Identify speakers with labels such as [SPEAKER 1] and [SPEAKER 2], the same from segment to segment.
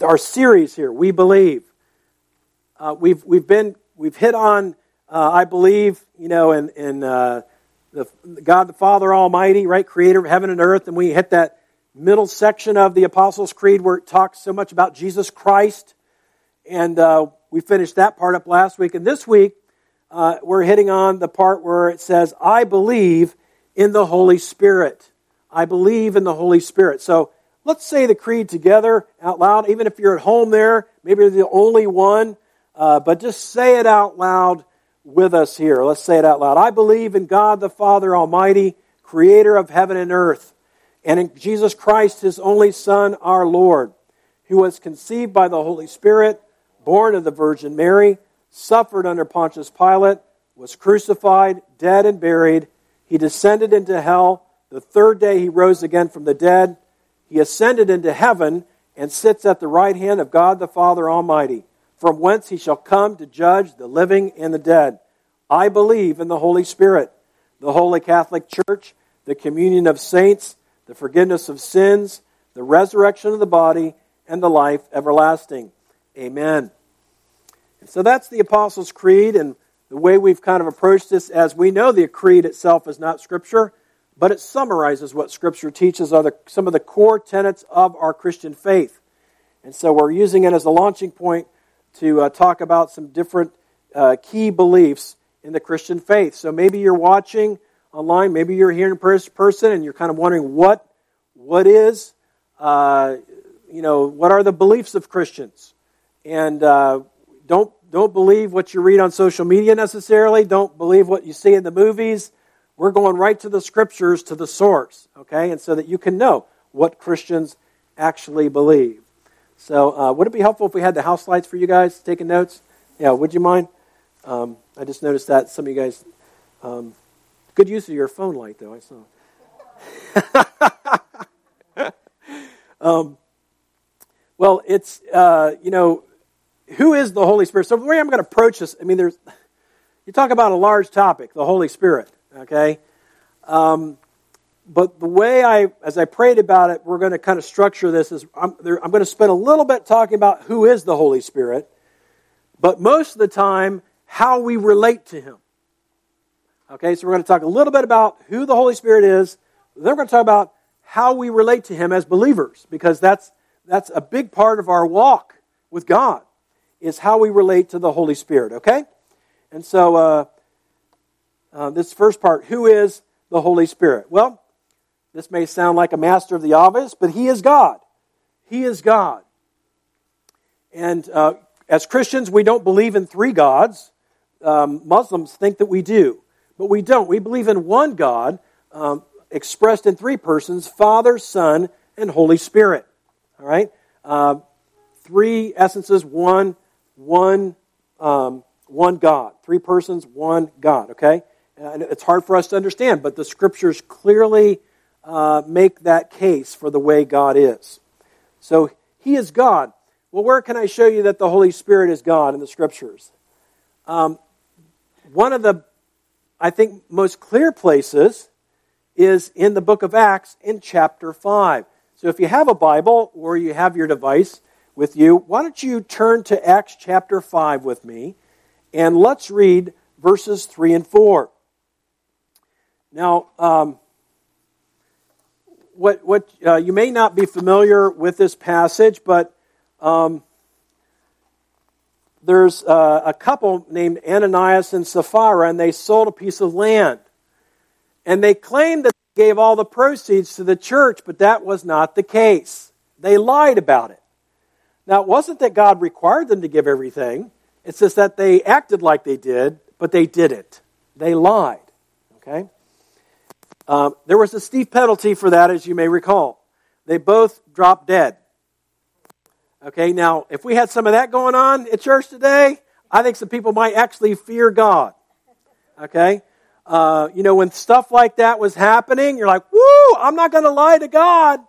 [SPEAKER 1] our series here, We Believe. Uh, we've, we've, been, we've hit on, uh, I believe, you know, in, in uh, the, God the Father Almighty, right, creator of heaven and earth, and we hit that middle section of the Apostles' Creed where it talks so much about Jesus Christ. And uh, we finished that part up last week. And this week, uh, we're hitting on the part where it says, I believe in the Holy Spirit. I believe in the Holy Spirit. So let's say the creed together out loud, even if you're at home there, maybe you're the only one, uh, but just say it out loud with us here. Let's say it out loud. I believe in God the Father Almighty, creator of heaven and earth, and in Jesus Christ, his only Son, our Lord, who was conceived by the Holy Spirit, born of the Virgin Mary, suffered under Pontius Pilate, was crucified, dead, and buried. He descended into hell. The third day he rose again from the dead. He ascended into heaven and sits at the right hand of God the Father Almighty, from whence he shall come to judge the living and the dead. I believe in the Holy Spirit, the Holy Catholic Church, the communion of saints, the forgiveness of sins, the resurrection of the body, and the life everlasting. Amen. So that's the Apostles' Creed, and the way we've kind of approached this, as we know the creed itself is not Scripture, but it summarizes what Scripture teaches are the, some of the core tenets of our Christian faith. And so we're using it as a launching point to uh, talk about some different uh, key beliefs in the Christian faith. So maybe you're watching online, maybe you're here in person, and you're kind of wondering what what is, uh, you know, what are the beliefs of Christians, and uh, don't don't believe what you read on social media necessarily. Don't believe what you see in the movies. We're going right to the scriptures, to the source, okay? And so that you can know what Christians actually believe. So, uh, would it be helpful if we had the house lights for you guys taking notes? Yeah, would you mind? Um, I just noticed that some of you guys, um, good use of your phone light, though, I saw. um, well, it's, uh, you know, who is the Holy Spirit? So, the way I'm going to approach this, I mean, there's, you talk about a large topic, the Holy Spirit. Okay? Um, but the way I, as I prayed about it, we're going to kind of structure this is I'm, there, I'm going to spend a little bit talking about who is the Holy Spirit, but most of the time, how we relate to Him. Okay, so we're going to talk a little bit about who the Holy Spirit is. Then we're going to talk about how we relate to Him as believers, because that's, that's a big part of our walk with God, is how we relate to the Holy Spirit, okay? And so, uh, uh, this first part who is the Holy Spirit? Well, this may sound like a master of the obvious, but He is God. He is God. And uh, as Christians, we don't believe in three gods. Um, Muslims think that we do, but we don't. We believe in one God um, expressed in three persons Father, Son, and Holy Spirit. All right? Uh, three essences, one, one, um, one God. Three persons, one God. Okay? And it's hard for us to understand, but the scriptures clearly uh, make that case for the way God is. So He is God. Well, where can I show you that the Holy Spirit is God in the scriptures? Um, one of the, I think, most clear places is in the book of Acts in chapter 5. So if you have a Bible or you have your device with you, why don't you turn to Acts chapter 5 with me and let's read verses 3 and 4. Now, um, what, what uh, you may not be familiar with this passage, but um, there's uh, a couple named Ananias and Sapphira, and they sold a piece of land. And they claimed that they gave all the proceeds to the church, but that was not the case. They lied about it. Now, it wasn't that God required them to give everything, it's just that they acted like they did, but they didn't. They lied. Okay? Um, there was a steep penalty for that, as you may recall. They both dropped dead. Okay, now, if we had some of that going on at church today, I think some people might actually fear God. Okay? Uh, you know, when stuff like that was happening, you're like, woo, I'm not going to lie to God.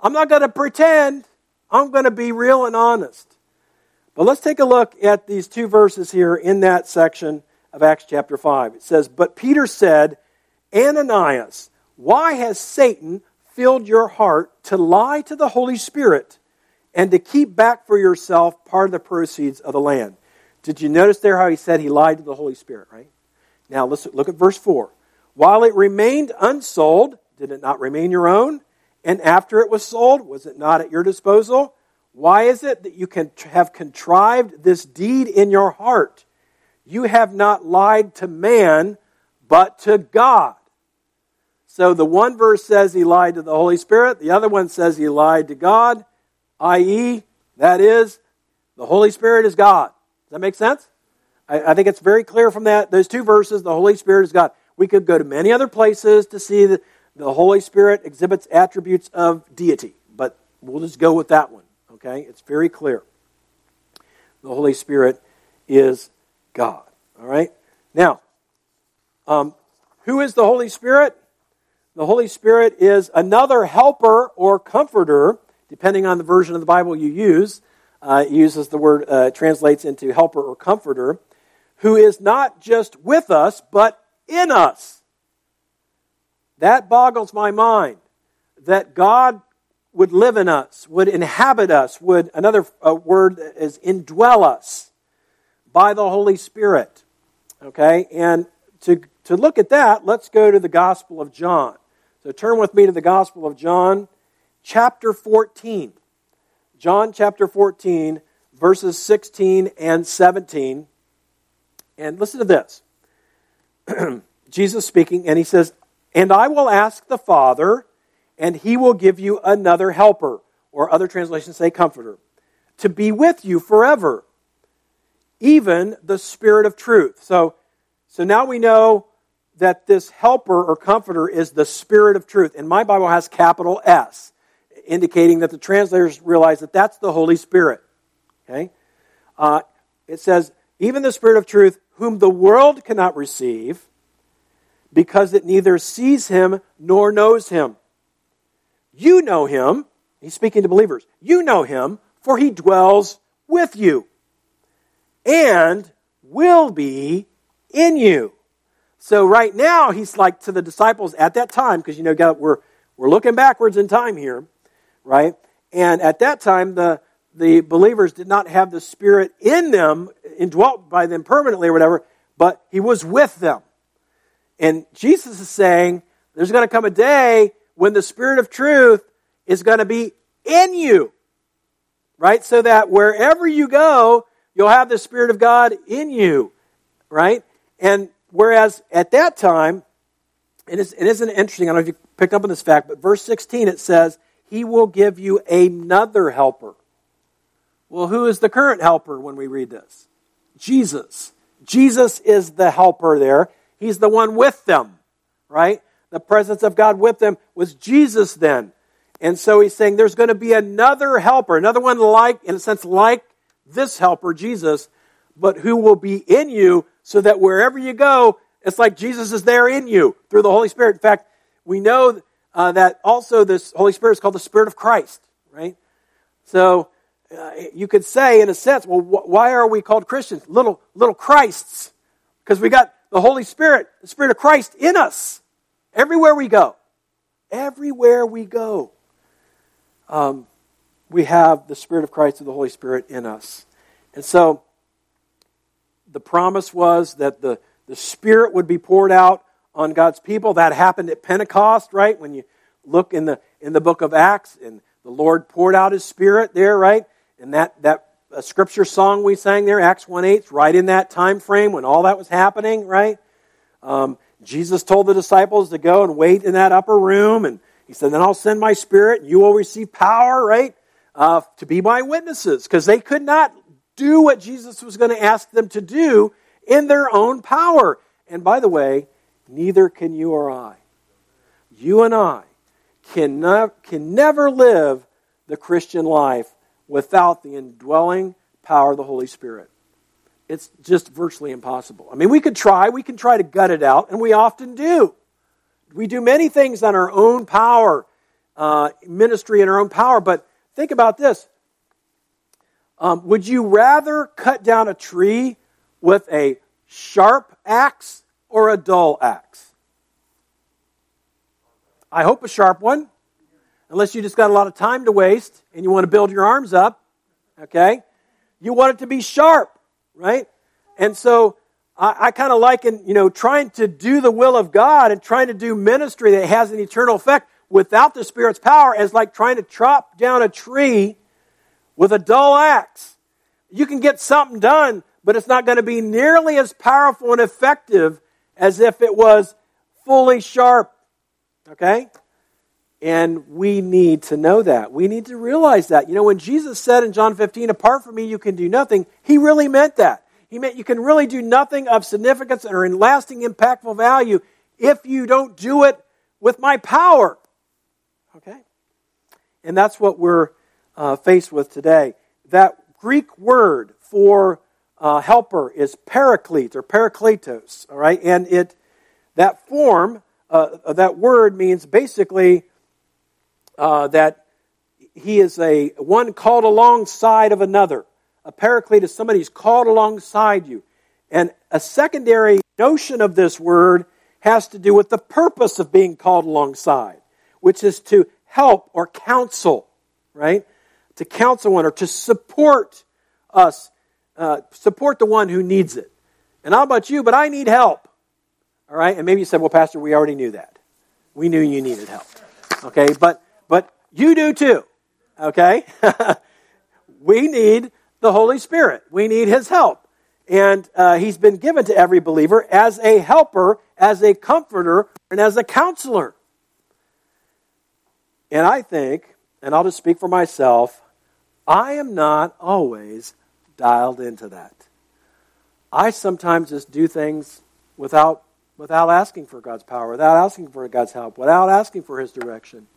[SPEAKER 1] I'm not going to pretend. I'm going to be real and honest. But let's take a look at these two verses here in that section of Acts chapter 5. It says, But Peter said, Ananias, why has Satan filled your heart to lie to the Holy Spirit and to keep back for yourself part of the proceeds of the land. Did you notice there how he said he lied to the Holy Spirit, right? Now let's look at verse 4. While it remained unsold, did it not remain your own? And after it was sold, was it not at your disposal? Why is it that you can have contrived this deed in your heart? You have not lied to man, but to God. So the one verse says he lied to the Holy Spirit, the other one says he lied to God, i.e., that is, the Holy Spirit is God. Does that make sense? I, I think it's very clear from that those two verses, the Holy Spirit is God. We could go to many other places to see that the Holy Spirit exhibits attributes of deity, but we'll just go with that one. Okay? It's very clear. The Holy Spirit is God. All right? Now, um, who is the Holy Spirit? The Holy Spirit is another helper or comforter, depending on the version of the Bible you use. Uh, uses the word, uh, translates into helper or comforter, who is not just with us, but in us. That boggles my mind that God would live in us, would inhabit us, would, another uh, word is indwell us by the Holy Spirit. Okay? And to, to look at that, let's go to the Gospel of John. So turn with me to the Gospel of John, chapter 14. John chapter 14, verses 16 and 17. And listen to this. Jesus speaking, and he says, And I will ask the Father, and he will give you another helper, or other translations say comforter, to be with you forever, even the Spirit of truth. So, so now we know that this helper or comforter is the Spirit of truth. And my Bible has capital S, indicating that the translators realize that that's the Holy Spirit. Okay? Uh, it says, even the Spirit of truth, whom the world cannot receive, because it neither sees him nor knows him. You know him. He's speaking to believers. You know him, for he dwells with you and will be in you. So right now, he's like to the disciples at that time, because you know, God, we're, we're looking backwards in time here, right? And at that time, the, the believers did not have the Spirit in them, indwelt by them permanently or whatever, but he was with them. And Jesus is saying, there's going to come a day when the Spirit of truth is going to be in you, right? So that wherever you go, you'll have the Spirit of God in you, right? And Whereas at that time, it, is, it isn't interesting, I don't know if you picked up on this fact, but verse 16 it says, He will give you another helper. Well, who is the current helper when we read this? Jesus. Jesus is the helper there. He's the one with them, right? The presence of God with them was Jesus then. And so he's saying there's going to be another helper, another one like, in a sense, like this helper, Jesus, but who will be in you so that wherever you go, it's like Jesus is there in you through the Holy Spirit. In fact, we know uh, that also this Holy Spirit is called the Spirit of Christ, right? So uh, you could say, in a sense, well, wh- why are we called Christians? Little little Christs, because we got the Holy Spirit, the Spirit of Christ in us everywhere we go. Everywhere we go, um, we have the Spirit of Christ and the Holy Spirit in us, and so the promise was that the, the Spirit would be poured out on God's people. That happened at Pentecost, right? When you look in the, in the book of Acts, and the Lord poured out His Spirit there, right? And that, that uh, scripture song we sang there, Acts 1 8, right in that time frame when all that was happening, right? Um, Jesus told the disciples to go and wait in that upper room, and He said, Then I'll send my Spirit, and you will receive power, right? Uh, to be my witnesses, because they could not do what Jesus was going to ask them to do in their own power. And by the way, neither can you or I. You and I can, can never live the Christian life without the indwelling power of the Holy Spirit. It's just virtually impossible. I mean, we could try, we can try to gut it out, and we often do. We do many things on our own power, uh, ministry in our own power, but think about this um, would you rather cut down a tree with a sharp axe or a dull axe? I hope a sharp one. unless you just got a lot of time to waste and you want to build your arms up, okay? You want it to be sharp, right? And so I, I kind of liken, you know, trying to do the will of God and trying to do ministry that has an eternal effect without the Spirit's power as like trying to chop down a tree with a dull axe. You can get something done, but it's not going to be nearly as powerful and effective as if it was fully sharp. Okay? And we need to know that. We need to realize that. You know, when Jesus said in John 15, apart from me, you can do nothing, he really meant that. He meant you can really do nothing of significance or in lasting, impactful value if you don't do it with my power. Okay? And that's what we're uh, faced with today. That Greek word for uh, helper is paraclete or parakletos, all right? And it, that form, uh, that word means basically uh, that he is a one called alongside of another. A paraclete is somebody who's called alongside you. And a secondary notion of this word has to do with the purpose of being called alongside, which is to help or counsel, right? To counsel one or to support us, uh, support the one who needs it. And how about you? But I need help. All right? And maybe you said, well, Pastor, we already knew that. We knew you needed help. Okay? But but you do too. Okay? we need the Holy Spirit. We need His help. And uh, He's been given to every believer as a helper, as a comforter, and as a counselor. And I think, and I'll just speak for myself, I am not always dialed into that. I sometimes just do things without, without asking for God's power, without asking for God's help, without asking for His direction.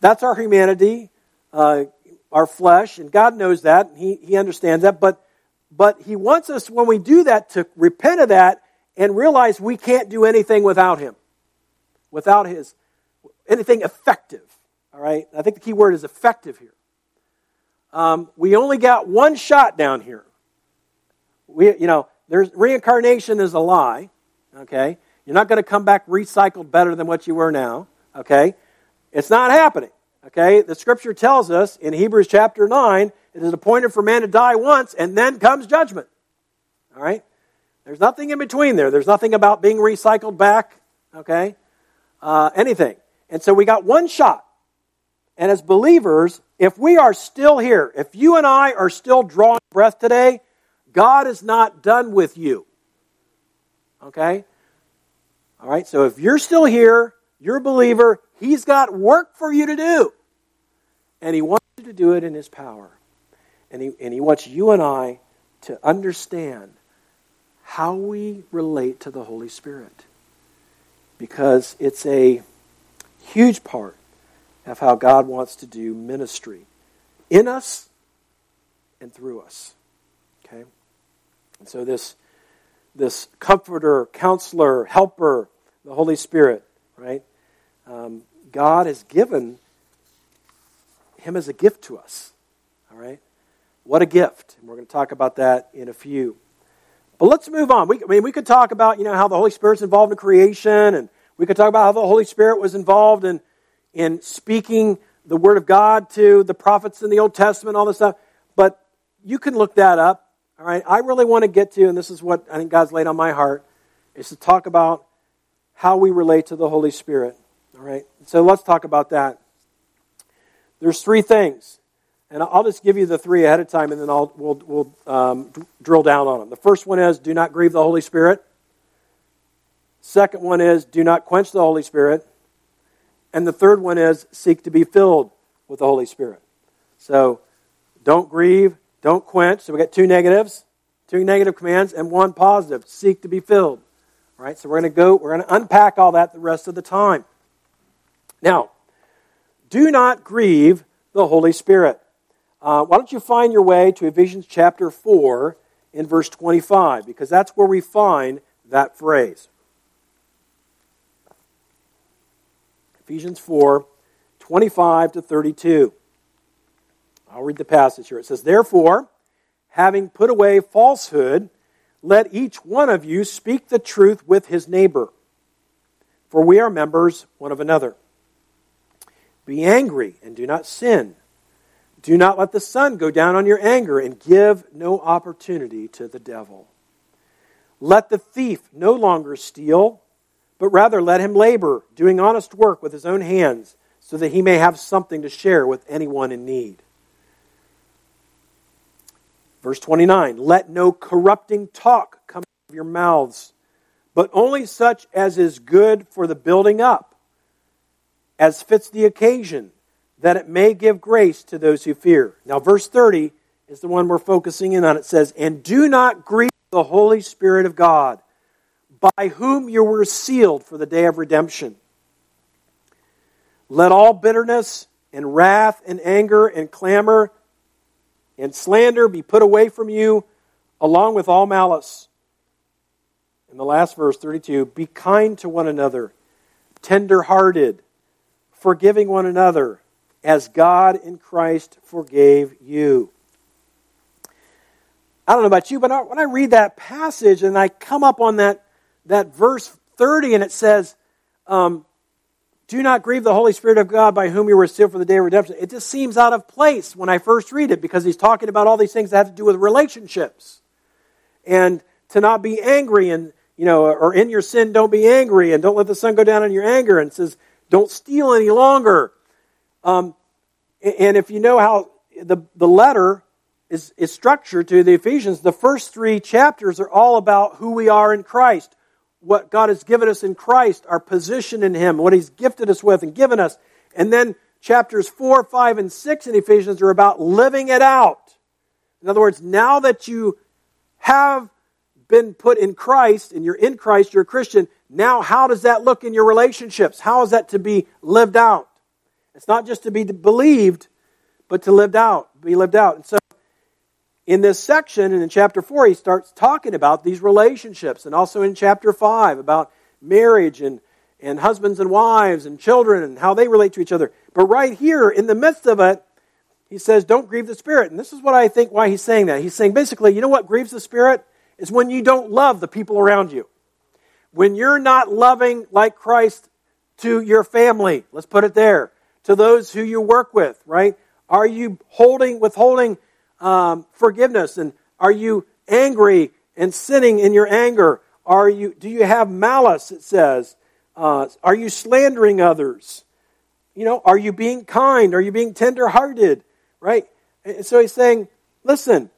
[SPEAKER 1] That's our humanity, uh, our flesh, and God knows that. And He, he understands that. But, but He wants us, when we do that, to repent of that and realize we can't do anything without Him, without His, anything effective. All right? I think the key word is effective here. Um, we only got one shot down here. We, you know, there's reincarnation is a lie. Okay, you're not going to come back recycled better than what you were now. Okay, it's not happening. Okay? The scripture tells us in Hebrews chapter 9, it is appointed for man to die once, and then comes judgment. All right? There's nothing in between there. There's nothing about being recycled back. Okay? Uh, anything. And so we got one shot. And as believers, if we are still here, if you and I are still drawing breath today, God is not done with you. Okay? All right? So if you're still here, you're a believer, He's got work for you to do. And He wants you to do it in His power. And He, and he wants you and I to understand how we relate to the Holy Spirit. Because it's a huge part of how God wants to do ministry in us and through us. Okay? And so this this comforter, counselor, helper, the Holy Spirit, right? um, God has given him as a gift to us. All right? What a gift. And we're going to talk about that in a few. But let's move on. We, I mean, we could talk about, you know, how the Holy Spirit's involved in creation, and we could talk about how the Holy Spirit was involved in, in speaking the Word of God to the prophets in the Old Testament, all this stuff. But you can look that up. All right? I really want to get to, and this is what I think God's laid on my heart, is to talk about how we relate to the Holy Spirit. All right? So let's talk about that. There's three things. And I'll just give you the three ahead of time and then I'll, we'll, we'll um, drill down on them. The first one is do not grieve the Holy Spirit. Second one is do not quench the Holy Spirit. And the third one is seek to be filled with the Holy Spirit. So don't grieve, don't quench. So we got two negatives, two negative commands, and one positive seek to be filled. All right, so we're going to go, we're going to unpack all that the rest of the time. Now, do not grieve the Holy Spirit. Uh, why don't you find your way to Ephesians chapter 4 in verse 25, because that's where we find that phrase. Ephesians 4 25 to 32. I'll read the passage here. It says, Therefore, having put away falsehood, let each one of you speak the truth with his neighbor, for we are members one of another. Be angry and do not sin. Do not let the sun go down on your anger and give no opportunity to the devil. Let the thief no longer steal, but rather let him labor, doing honest work with his own hands, so that he may have something to share with anyone in need. Verse 29 Let no corrupting talk come out of your mouths, but only such as is good for the building up, as fits the occasion that it may give grace to those who fear. Now, verse 30 is the one we're focusing in on. It says, And do not grieve the Holy Spirit of God, by whom you were sealed for the day of redemption. Let all bitterness and wrath and anger and clamor and slander be put away from you, along with all malice. In the last verse, 32, be kind to one another, tender hearted, forgiving one another as God in Christ forgave you. I don't know about you, but when I read that passage and I come up on that, that verse 30 and it says, um, Do not grieve the Holy Spirit of God by whom you were sealed for the day of redemption, it just seems out of place when I first read it because he's talking about all these things that have to do with relationships. And to not be angry and, you know, or in your sin, don't be angry and don't let the sun go down on your anger and says, don't steal any longer. Um, and if you know how the, the letter is, is structured to the Ephesians, the first three chapters are all about who we are in Christ, what God has given us in Christ, our position in Him, what He's gifted us with and given us. And then chapters 4, 5, and 6 in Ephesians are about living it out. In other words, now that you have been put in Christ and you're in Christ, you're a Christian, now how does that look in your relationships? How is that to be lived out? It's not just to be believed, but to lived out, be lived out. And so in this section and in chapter 4 he starts talking about these relationships and also in chapter 5 about marriage and and husbands and wives and children and how they relate to each other. But right here in the midst of it he says don't grieve the spirit. And this is what I think why he's saying that. He's saying basically, you know what grieves the spirit is when you don't love the people around you. When you're not loving like Christ to your family. Let's put it there to those who you work with, right? Are you holding, withholding um, forgiveness? And are you angry and sinning in your anger? Are you, do you have malice, it says? Uh, are you slandering others? You know, are you being kind? Are you being tenderhearted? Right? And so he's saying, listen,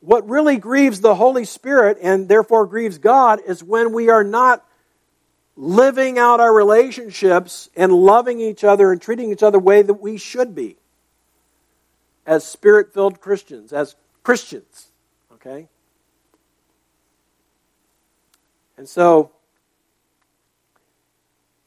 [SPEAKER 1] what really grieves the Holy Spirit and therefore grieves God is when we are not living out our relationships and loving each other and treating each other the way that we should be as spirit filled Christians, as Christians. Okay? And so,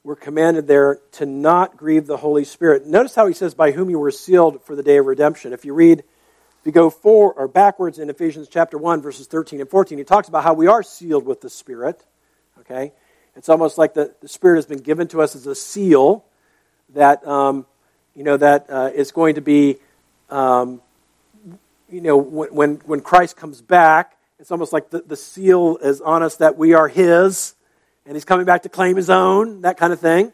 [SPEAKER 1] we're commanded there to not grieve the Holy Spirit. Notice how he says, by whom you were sealed for the day of redemption. If you read, if you go forward or backwards in Ephesians chapter 1, verses 13 and 14, he talks about how we are sealed with the Spirit. Okay? It's almost like the, the Spirit has been given to us as a seal that, um, you know, that uh, is going to be, um, you know, when, when Christ comes back, it's almost like the, the seal is on us that we are His, and He's coming back to claim His own, that kind of thing.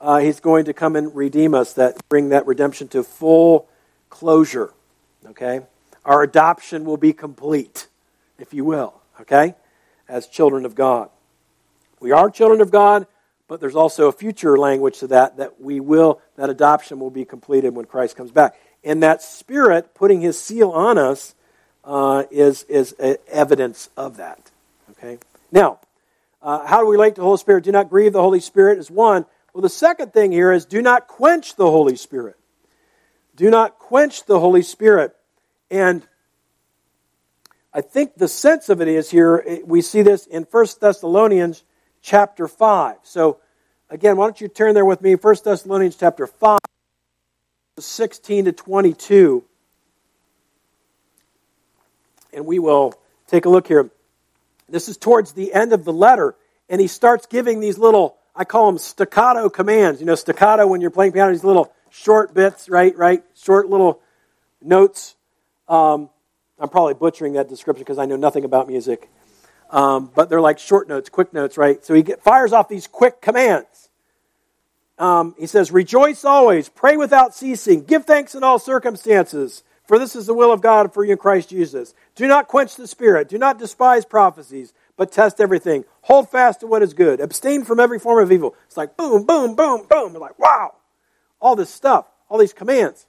[SPEAKER 1] Uh, he's going to come and redeem us, that bring that redemption to full closure. Okay? Our adoption will be complete, if you will, okay? As children of God. We are children of God, but there's also a future language to that that we will that adoption will be completed when Christ comes back. And that Spirit putting His seal on us uh, is is evidence of that. Okay. Now, uh, how do we relate to the Holy Spirit? Do not grieve the Holy Spirit is one. Well, the second thing here is do not quench the Holy Spirit. Do not quench the Holy Spirit. And I think the sense of it is here, we see this in 1 Thessalonians chapter 5. So, again, why don't you turn there with me? 1 Thessalonians chapter 5, 16 to 22. And we will take a look here. This is towards the end of the letter, and he starts giving these little, I call them staccato commands. You know, staccato when you're playing piano, these little short bits, right? Right? Short little notes. Um, I'm probably butchering that description because I know nothing about music. Um, but they're like short notes, quick notes, right? So he get, fires off these quick commands. Um, he says, Rejoice always, pray without ceasing, give thanks in all circumstances, for this is the will of God for you in Christ Jesus. Do not quench the spirit, do not despise prophecies, but test everything. Hold fast to what is good, abstain from every form of evil. It's like boom, boom, boom, boom. You're like, wow, all this stuff, all these commands.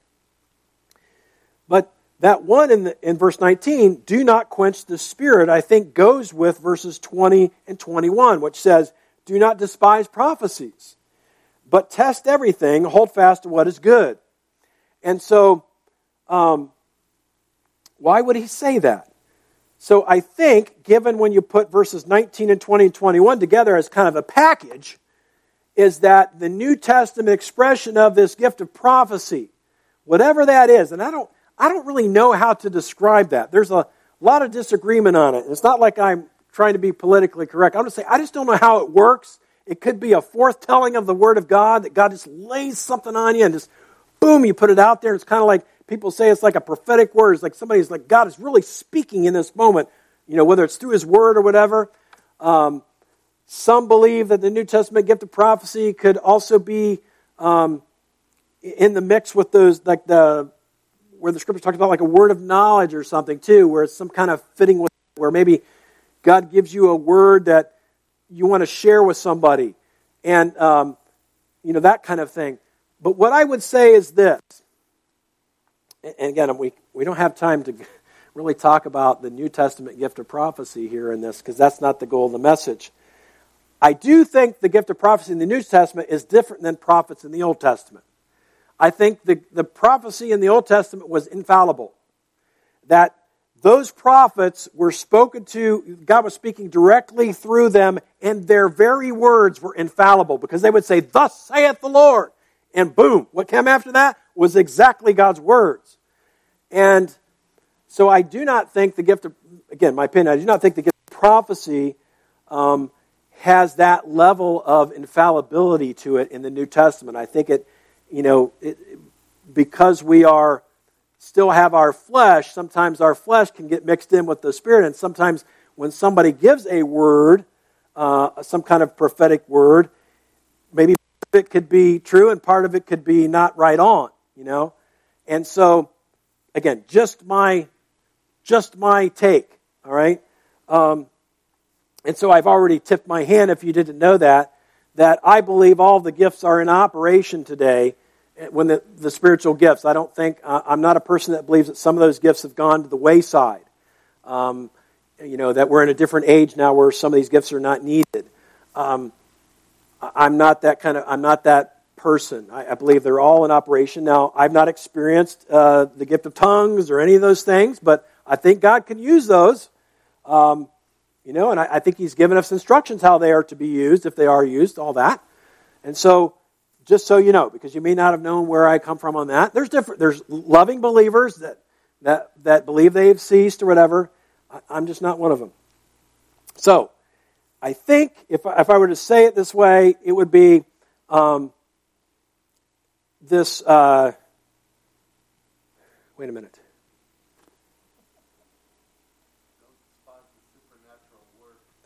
[SPEAKER 1] But that one in, the, in verse 19, do not quench the spirit, I think goes with verses 20 and 21, which says, do not despise prophecies but test everything, hold fast to what is good. And so, um, why would he say that? So I think, given when you put verses 19 and 20 and 21 together as kind of a package, is that the New Testament expression of this gift of prophecy, whatever that is, and I don't, I don't really know how to describe that. There's a lot of disagreement on it. It's not like I'm trying to be politically correct. I'm just saying I just don't know how it works. It could be a foretelling of the Word of God that God just lays something on you and just boom, you put it out there. It's kind of like people say it's like a prophetic word. It's like somebody's like, God is really speaking in this moment, you know, whether it's through His Word or whatever. Um, some believe that the New Testament gift of prophecy could also be um, in the mix with those, like the, where the scripture talks about like a word of knowledge or something too, where it's some kind of fitting with, where maybe God gives you a word that you want to share with somebody, and um, you know that kind of thing. But what I would say is this, and again, we we don't have time to really talk about the New Testament gift of prophecy here in this because that's not the goal of the message. I do think the gift of prophecy in the New Testament is different than prophets in the Old Testament. I think the, the prophecy in the Old Testament was infallible. That those prophets were spoken to, God was speaking directly through them, and their very words were infallible because they would say, Thus saith the Lord. And boom, what came after that was exactly God's words. And so I do not think the gift of, again, my opinion, I do not think the gift of prophecy um, has that level of infallibility to it in the New Testament. I think it, you know, it, because we are still have our flesh, sometimes our flesh can get mixed in with the Spirit. And sometimes when somebody gives a word, uh, some kind of prophetic word, maybe it could be true and part of it could be not right on, you know? And so, again, just my, just my take, all right? Um, and so I've already tipped my hand, if you didn't know that, that I believe all the gifts are in operation today when the, the spiritual gifts. I don't think, I'm not a person that believes that some of those gifts have gone to the wayside. Um, you know, that we're in a different age now where some of these gifts are not needed. Um, I'm not that kind of, I'm not that person. I, I, believe they're all in operation. Now, I've not experienced uh, the gift of tongues or any of those things, but I think God can use those. Um, you know, and I, I think He's given us instructions how they are to be used, if they are used, all that. And so, just so you know, because you may not have known where I come from on that. There's different. There's loving believers that that that believe they've ceased or whatever. I, am just not one of them. So, I think if if I were to say it this way, it would be um, this. Uh, wait a minute.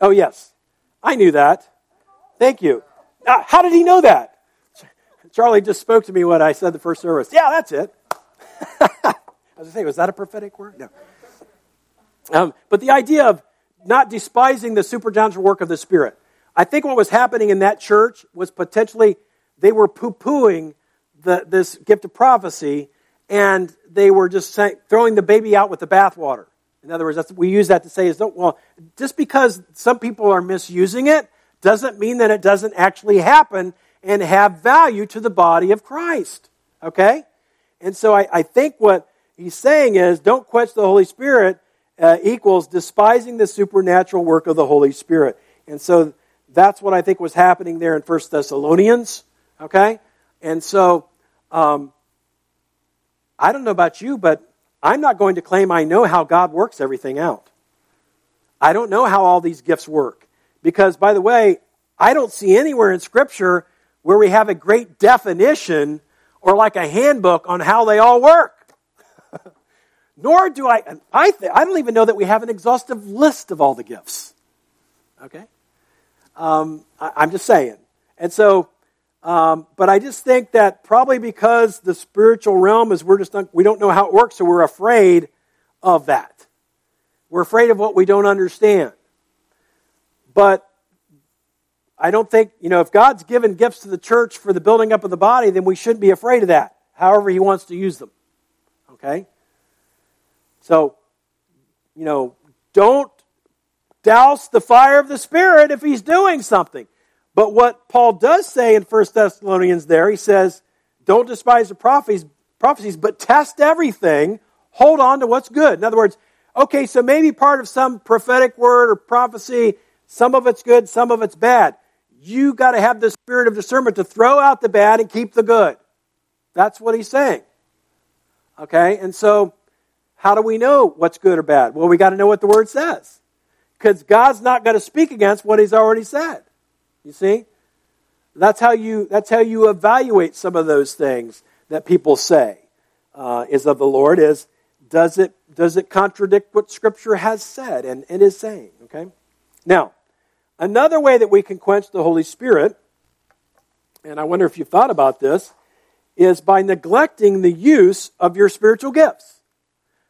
[SPEAKER 1] Oh yes, I knew that. Thank you. Uh, how did he know that? Charlie just spoke to me when I said the first service. Yeah, that's it. I was going to say, was that a prophetic word? No. Um, but the idea of not despising the supernatural work of the Spirit. I think what was happening in that church was potentially they were poo pooing this gift of prophecy and they were just saying, throwing the baby out with the bathwater. In other words, we use that to say is, well, just because some people are misusing it doesn't mean that it doesn't actually happen and have value to the body of Christ. Okay? And so I, I think what he's saying is don't quench the Holy Spirit uh, equals despising the supernatural work of the Holy Spirit. And so that's what I think was happening there in First Thessalonians. Okay? And so um, I don't know about you, but I'm not going to claim I know how God works everything out. I don't know how all these gifts work. Because, by the way, I don't see anywhere in Scripture where we have a great definition or like a handbook on how they all work. Nor do I, I, th- I don't even know that we have an exhaustive list of all the gifts. Okay? Um, I, am just saying. And so, Um, but I just think that probably because the spiritual realm is we're just not, we don't know how it works, so we're afraid of that. We're afraid of what we don't understand. But I don't think, you know, if God's given gifts to the church for the building up of the body, then we shouldn't be afraid of that, however He wants to use them. Okay? So, you know, don't douse the fire of the Spirit if He's doing something. But what Paul does say in 1 Thessalonians there, he says, don't despise the prophecies, prophecies, but test everything. Hold on to what's good. In other words, okay, so maybe part of some prophetic word or prophecy, some of it's good, some of it's bad. You got to have the spirit of discernment to throw out the bad and keep the good. That's what he's saying. Okay, and so how do we know what's good or bad? Well, we got to know what the word says. Because God's not going to speak against what he's already said. You see? That's how you, that's how you evaluate some of those things that people say uh, is of the Lord is does it, does it contradict what Scripture has said and, and is saying? Okay? Now, another way that we can quench the Holy Spirit, and I wonder if you've thought about this, is by neglecting the use of your spiritual gifts.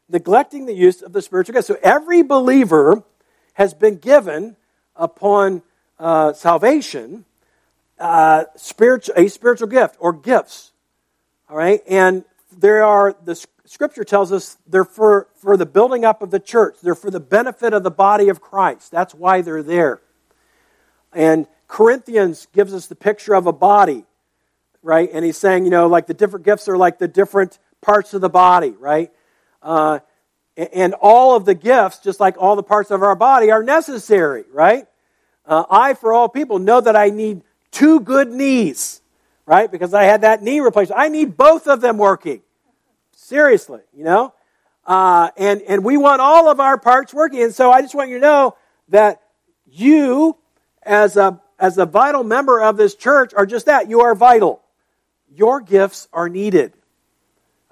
[SPEAKER 1] Neglecting the use of the spiritual gifts. So every believer has been given upon uh, salvation, uh, spiritual, a spiritual gift or gifts. All right, and there are the Scripture tells us they're for for the building up of the church. They're for the benefit of the body of Christ. That's why they're there. And Corinthians gives us the picture of a body, right? And he's saying, you know, like the different gifts are like the different parts of the body, right? Uh, and all of the gifts, just like all the parts of our body, are necessary, right? Uh, I, for all people, know that I need two good knees, right? Because I had that knee replaced. I need both of them working. Seriously, you know? Uh, and, and we want all of our parts working. And so I just want you to know that you, as a, as a vital member of this church, are just that. You are vital. Your gifts are needed.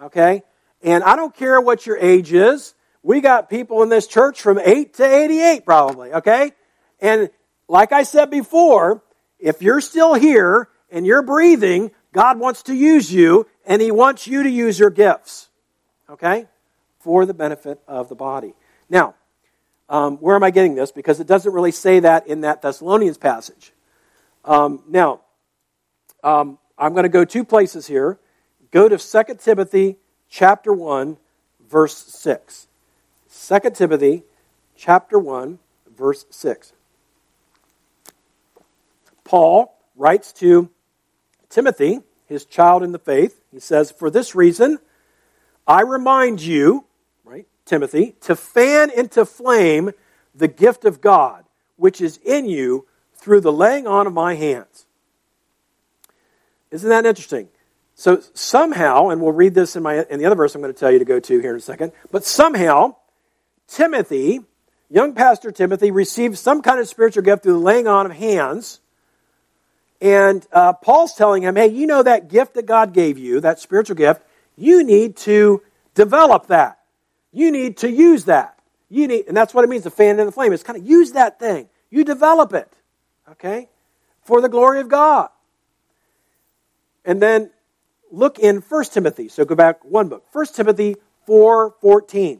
[SPEAKER 1] Okay? And I don't care what your age is. We got people in this church from 8 to 88, probably. Okay? And like I said before, if you're still here and you're breathing, God wants to use you and He wants you to use your gifts. Okay? For the benefit of the body. Now, um, where am I getting this? Because it doesn't really say that in that Thessalonians passage. Um, now, um, I'm going to go two places here. Go to 2 Timothy chapter 1, verse 6. 2 Timothy chapter 1, verse 6. Paul writes to Timothy, his child in the faith. He says, For this reason, I remind you, Timothy, to fan into flame the gift of God, which is in you through the laying on of my hands. Isn't that interesting? So somehow, and we'll read this in, my, in the other verse I'm going to tell you to go to here in a second, but somehow, Timothy, young pastor Timothy, received some kind of spiritual gift through the laying on of hands and uh, Paul's telling him, hey, you know that gift that God gave you, that spiritual gift, you need to develop that. You need to use that. You need, and that's what it means to fan in the flame. It's kind of use that thing. You develop it, okay, for the glory of God. And then look in 1 Timothy. So go back one book. 1 Timothy 4:14.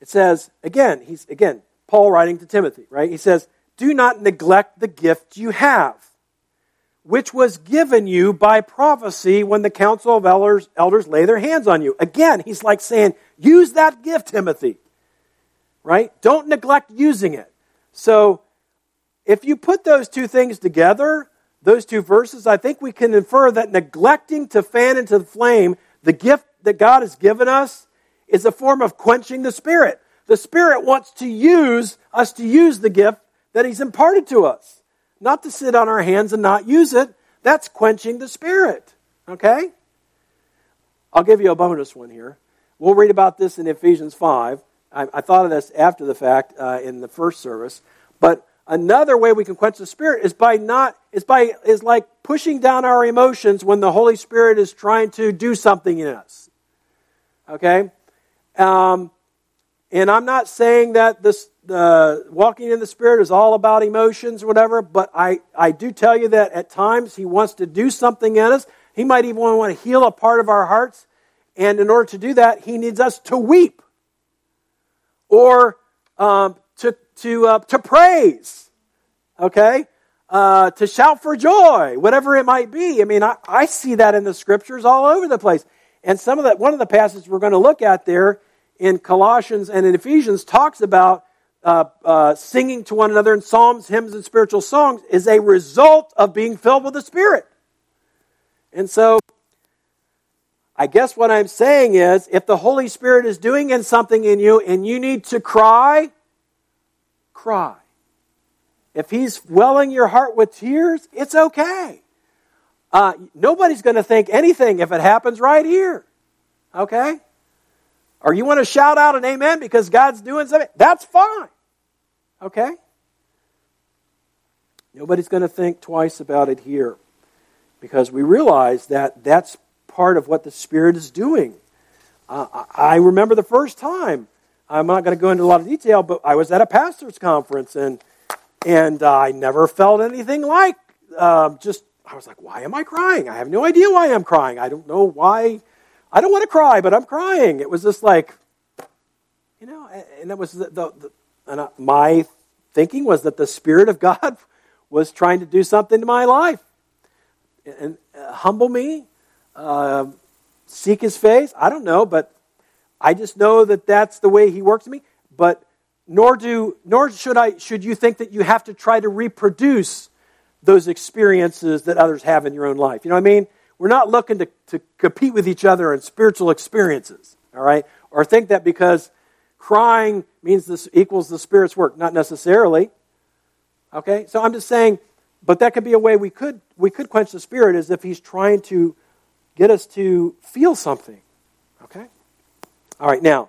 [SPEAKER 1] It says, again, he's again, Paul writing to Timothy, right? He says, do not neglect the gift you have, which was given you by prophecy when the council of elders, elders lay their hands on you. Again, he's like saying, use that gift, Timothy. Right? Don't neglect using it. So, if you put those two things together, those two verses, I think we can infer that neglecting to fan into the flame the gift that God has given us is a form of quenching the Spirit. The Spirit wants to use us to use the gift that He's imparted to us. Not to sit on our hands and not use it. That's quenching the Spirit. Okay? I'll give you a bonus one here. We'll read about this in Ephesians 5. I, I thought of this after the fact uh, in the first service. But another way we can quench the Spirit is by not, is by, is like pushing down our emotions when the Holy Spirit is trying to do something in us. Okay? Um, and I'm not saying that this the walking in the Spirit is all about emotions or whatever, but I, I do tell you that at times He wants to do something in us. He might even want to heal a part of our hearts. And in order to do that, He needs us to weep or um, to, to, uh, to praise, okay? Uh, to shout for joy, whatever it might be. I mean, I, I see that in the scriptures all over the place. And some of that, one of the passages we're going to look at there in Colossians and in Ephesians talks about uh, uh, singing to one another in psalms, hymns, and spiritual songs is a result of being filled with the Spirit. And so, I guess what I'm saying is if the Holy Spirit is doing in something in you and you need to cry, cry. If He's welling your heart with tears, it's okay. Uh, nobody's going to think anything if it happens right here. Okay? Or you want to shout out an amen because God's doing something, that's fine. Okay? Nobody's going to think twice about it here because we realize that that's part of what the Spirit is doing. Uh, I remember the first time, I'm not going to go into a lot of detail, but I was at a pastor's conference and, and uh, I never felt anything like uh, just, I was like, why am I crying? I have no idea why I'm crying. I don't know why I don't want to cry, but I'm crying. It was just like, you know, and it was the, the, the and my thinking was that the Spirit of God was trying to do something to my life and uh, humble me, uh, seek His face. I don't know, but I just know that that's the way He works me. But nor do nor should I should you think that you have to try to reproduce those experiences that others have in your own life. You know what I mean? We're not looking to, to compete with each other in spiritual experiences, all right? Or think that because crying means this equals the Spirit's work. Not necessarily. Okay? So I'm just saying, but that could be a way we could we could quench the Spirit as if He's trying to get us to feel something. Okay? All right, now.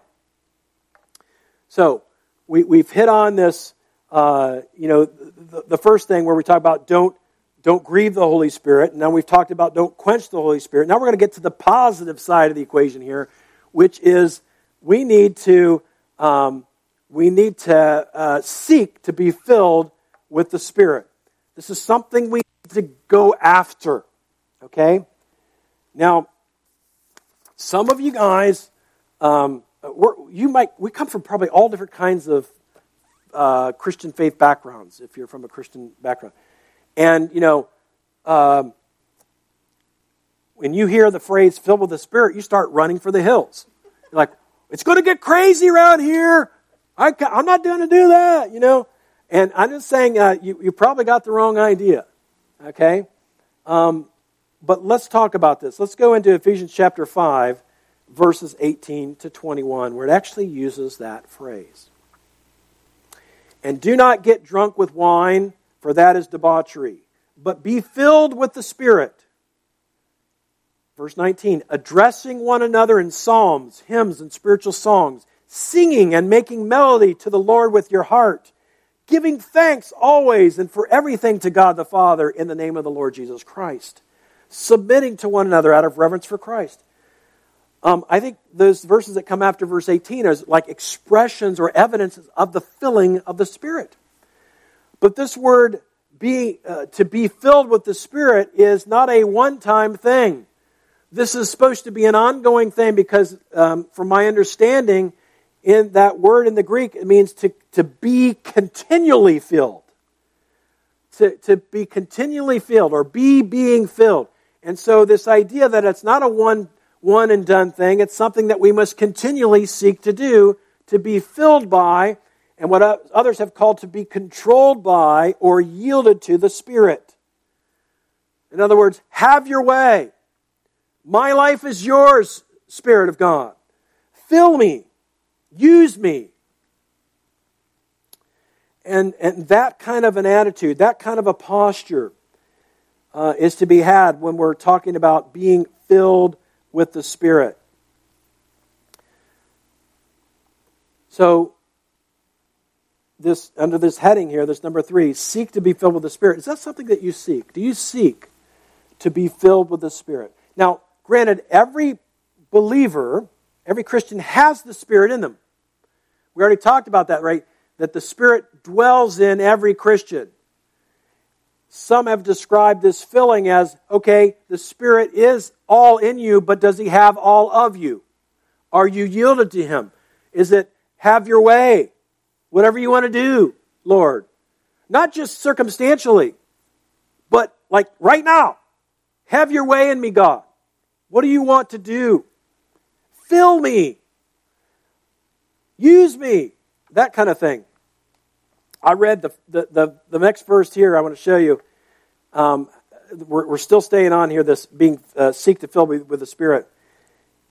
[SPEAKER 1] So we, we've hit on this, uh, you know, the, the first thing where we talk about don't don't grieve the Holy Spirit. And now we've talked about don't quench the Holy Spirit. Now we're going to get to the positive side of the equation here, which is we need to um, we need to uh, seek to be filled with the Spirit. This is something we need to go after. Okay. Now, some of you guys, um, you might we come from probably all different kinds of uh, Christian faith backgrounds. If you're from a Christian background and, you know, um, when you hear the phrase filled with the Spirit, you start running for the hills. You're like, it's going to get crazy around here. I, am not going to do that, you know. And I'm just saying, uh, you, you probably got the wrong idea, okay? Um, but let's talk about this. Let's go into Ephesians chapter 5, verses 18 to 21, where it actually uses that phrase. And do not get drunk with wine for that is debauchery. But be filled with the Spirit. Verse 19, addressing one another in psalms, hymns, and spiritual songs, singing and making melody to the Lord with your heart, giving thanks always and for everything to God the Father in the name of the Lord Jesus Christ, submitting to one another out of reverence for Christ. Um, I think those verses that come after verse 18 are like expressions or evidences of the filling of the Spirit. But this word be, uh, to be filled with the Spirit is not a one time thing. This is supposed to be an ongoing thing because, um, from my understanding, in that word in the Greek, it means to, to be continually filled. To, to be continually filled or be being filled. And so, this idea that it's not a one, one and done thing, it's something that we must continually seek to do, to be filled by, and what others have called to be controlled by or yielded to the Spirit. In other words, have your way. My life is yours, Spirit of God. Fill me. Use me. And, and that kind of an attitude, that kind of a posture uh, is to be had when we're talking about being filled with the Spirit. So, this under this heading here, this number three, seek to be filled with the Spirit. Is that something that you seek? Do you seek to be filled with the Spirit? Now, granted, every believer, every Christian has the Spirit in them. We already talked about that, right? that the Spirit dwells in every Christian. Some have described this filling as okay, the Spirit is all in you, but does He have all of you? Are you yielded to Him? Is it have your way? Whatever you want to do, Lord. Not just circumstantially, but like right now. Have your way in me, God. What do you want to do? Fill me. Use me. That kind of thing. I read the, the, the, the next verse here I want to show you. Um, we're, we're, still staying on here, this being uh, seek to fill me with the Spirit.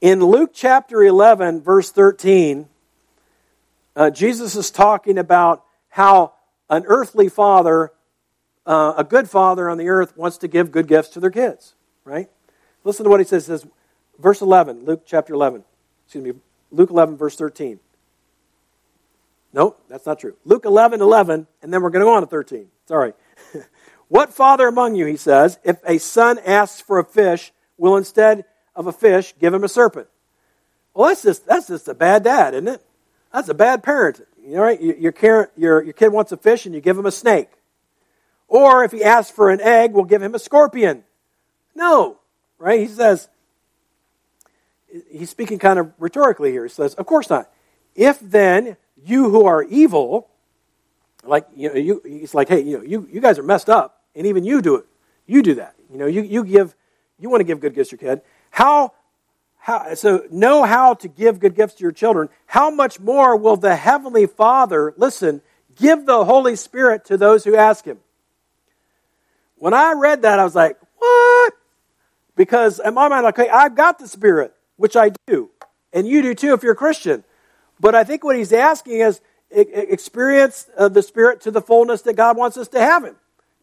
[SPEAKER 1] In Luke chapter 11, verse 13, uh, Jesus is talking about how an earthly father, uh, a good father on the earth, wants to give good gifts to their kids, right? Listen to what he says. Says, verse 11, Luke chapter 11. Excuse me, Luke 11, verse 13. No, that's not true. Luke 11, 11, and then we're going to go on to 13. Sorry. what father among you, he says, if a son asks for a fish, will instead of a fish give him a serpent? Well, that's just, that's just a bad dad, isn't it? That's a bad parent. You know, right? Your, your, your kid wants a fish and you give him a snake. Or if he asks for an egg, we'll give him a scorpion. No, right? He says, he's speaking kind of rhetorically here. He says, Of course not. If then you who are evil, like, you know, you, he's like, hey, you know, you, you guys are messed up, and even you do it. You do that. You know, you, you give, you want to give good gifts to your kid. How, how, so know how to give good gifts to your children. How much more will the Heavenly Father, listen, give the Holy Spirit to those who ask Him? When I read that, I was like, what? Because in my mind, okay, I've got the Spirit, which I do. And you do too if you're a Christian. But I think what he's asking is experience uh, the Spirit to the fullness that God wants us to have Him,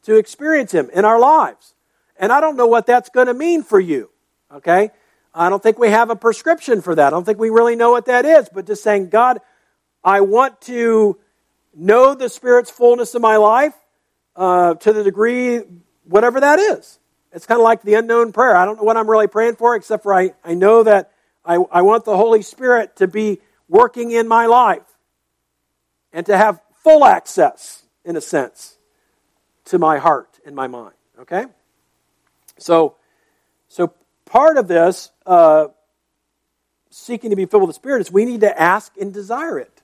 [SPEAKER 1] to experience Him in our lives. And I don't know what that's going to mean for you. Okay? I don't think we have a prescription for that. I don't think we really know what that is. But just saying, God, I want to know the Spirit's fullness in my life uh, to the degree, whatever that is. It's kind of like the unknown prayer. I don't know what I'm really praying for, except for I, I know that I, I want the Holy Spirit to be working in my life and to have full access, in a sense, to my heart and my mind. Okay? So, so part of this, uh, seeking to be filled with the Spirit, is we need to ask and desire it.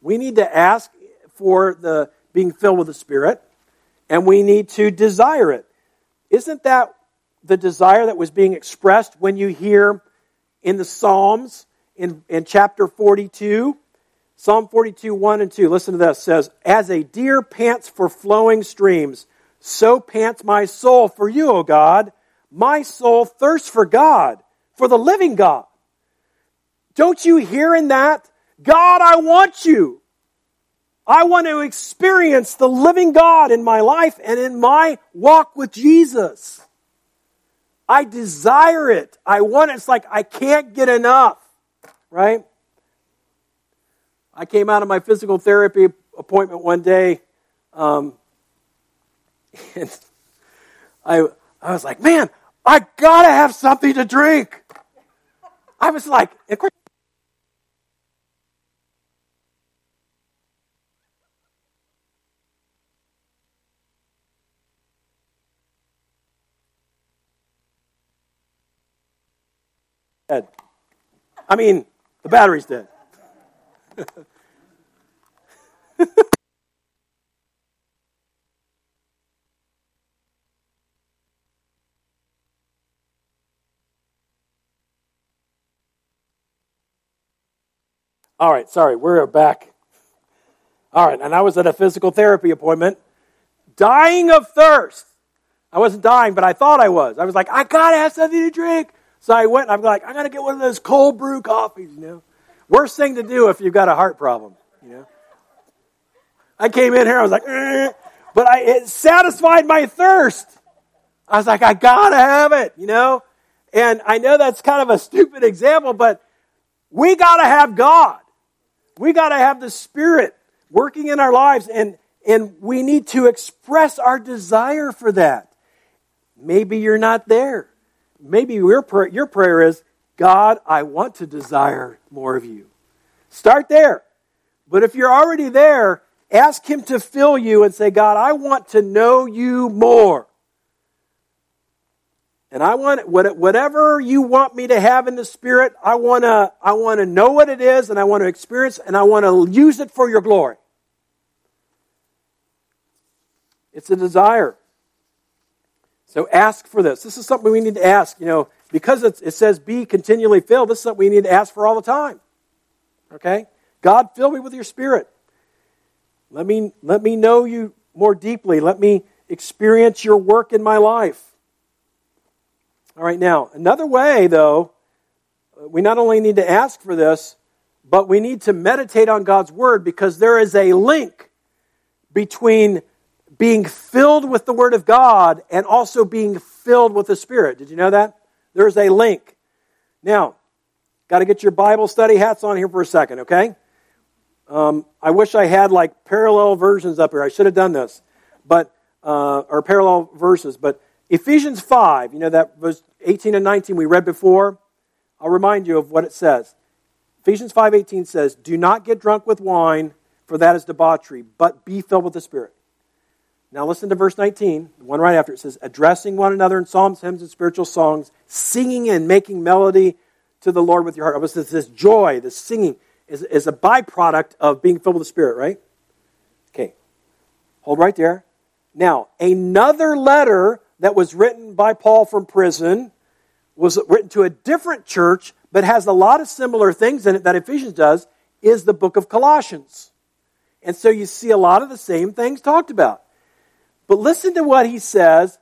[SPEAKER 1] We need to ask for the being filled with the Spirit, and we need to desire it. Isn't that the desire that was being expressed when you hear in the Psalms in, in chapter 42. Psalm 42, 1 and 2. Listen to this. Says, As a deer pants for flowing streams, so pants my soul for you, O God. My soul thirsts for God, for the living God. Don't you hear in that? God, I want you. I want to experience the living God in my life and in my walk with Jesus. I desire it. I want it. It's like I can't get enough right? I came out of my physical therapy appointment one day, um, and I, I was like, man, I gotta have something to drink. I was like, of course. I mean, the battery's dead. All right, sorry, we're back. All right, and I was at a physical therapy appointment, dying of thirst. I wasn't dying, but I thought I was. I was like, I gotta have something to drink. So I went, and I'm like, I got to get one of those cold brew coffees, you know. Worst thing to do if you've got a heart problem, you know. I came in here, I was like, eh, but I, it satisfied my thirst. I was like, I got to have it, you know. And I know that's kind of a stupid example, but we got to have God. We got to have the Spirit working in our lives, and, and we need to express our desire for that. Maybe you're not there maybe your prayer, your prayer is, God, I want to desire more of you. Start there. But if you're already there, ask Him to fill you and say, God, I want to know you more. And I want whatever you want me to have in the spirit, I want to I want to know what it is and I want to experience and I want to use it for your glory. It's a desire. So ask for this. This is something we need to ask, you know, because it says be continually filled. This is something we need to ask for all the time. Okay? God, fill me with your spirit. Let me, let me know you more deeply. Let me experience your work in my life. All right, now, another way, though, we not only need to ask for this, but we need to meditate on God's Word because there is a link between being filled with the Word of God and also being filled with the Spirit. Did you know that? There's a link. Now, got to get your Bible study hats on here for a second, okay? Um, I wish I had like parallel versions up here. I should have done this, but uh, or parallel verses. But Ephesians 5, you know, that was 18 and 19 we read before. I'll remind you of what it says. Ephesians 5:18 says, "Do not get drunk with wine, for that is debauchery, but be filled with the Spirit." Now listen to verse 19, the one right after it says, "Addressing one another in psalms, hymns, and spiritual songs, singing and making melody to the Lord with your heart." This, this joy, this singing, is, is a byproduct of being filled with the Spirit, right? Okay. Hold right there. Now, another letter that was written by Paul from prison was written to a different church, but has a lot of similar things in it that Ephesians does, is the book of Colossians. And so you see a lot of the same things talked about. But listen to what he says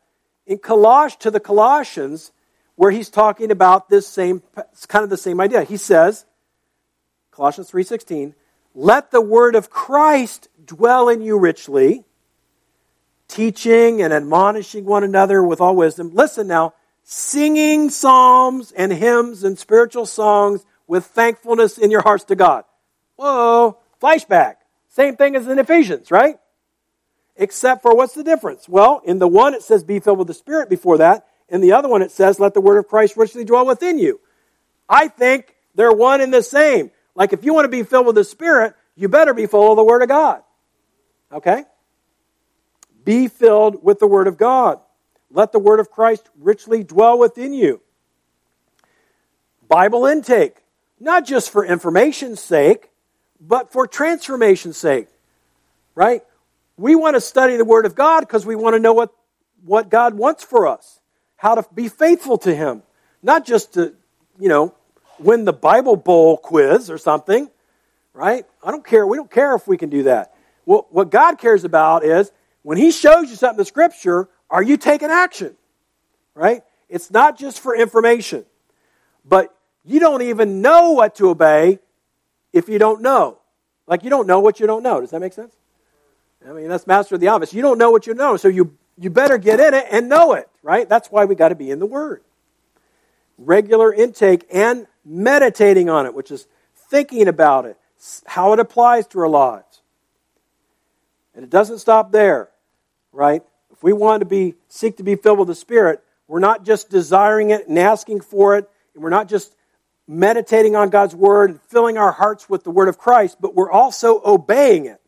[SPEAKER 1] in Coloss to the Colossians, where he's talking about this same kind of the same idea. He says, Colossians 3:16, "Let the word of Christ dwell in you richly, teaching and admonishing one another with all wisdom. Listen now, singing psalms and hymns and spiritual songs with thankfulness in your hearts to God. Whoa, flashback. Same thing as in Ephesians, right? Except for what's the difference? Well, in the one it says be filled with the Spirit before that. In the other one it says let the word of Christ richly dwell within you. I think they're one and the same. Like if you want to be filled with the Spirit, you better be full of the Word of God. Okay? Be filled with the Word of God. Let the Word of Christ richly dwell within you. Bible intake, not just for information's sake, but for transformation's sake. Right? We want to study the Word of God because we want to know what, what God wants for us, how to be faithful to Him. Not just to, you know, win the Bible Bowl quiz or something, right? I don't care. We don't care if we can do that. Well, what God cares about is when He shows you something in the Scripture, are you taking action? Right? It's not just for information. But you don't even know what to obey if you don't know. Like you don't know what you don't know. Does that make sense? I mean, that's master of the office. You don't know what you know, so you, you better get in it and know it, right? That's why we got to be in the Word. Regular intake and meditating on it, which is thinking about it, how it applies to our lives. And it doesn't stop there right? If we want to be seek to be filled with the Spirit, we're not just desiring it and asking for it, and we're not just meditating on God's Word and filling our hearts with the Word of Christ, but we're also obeying it.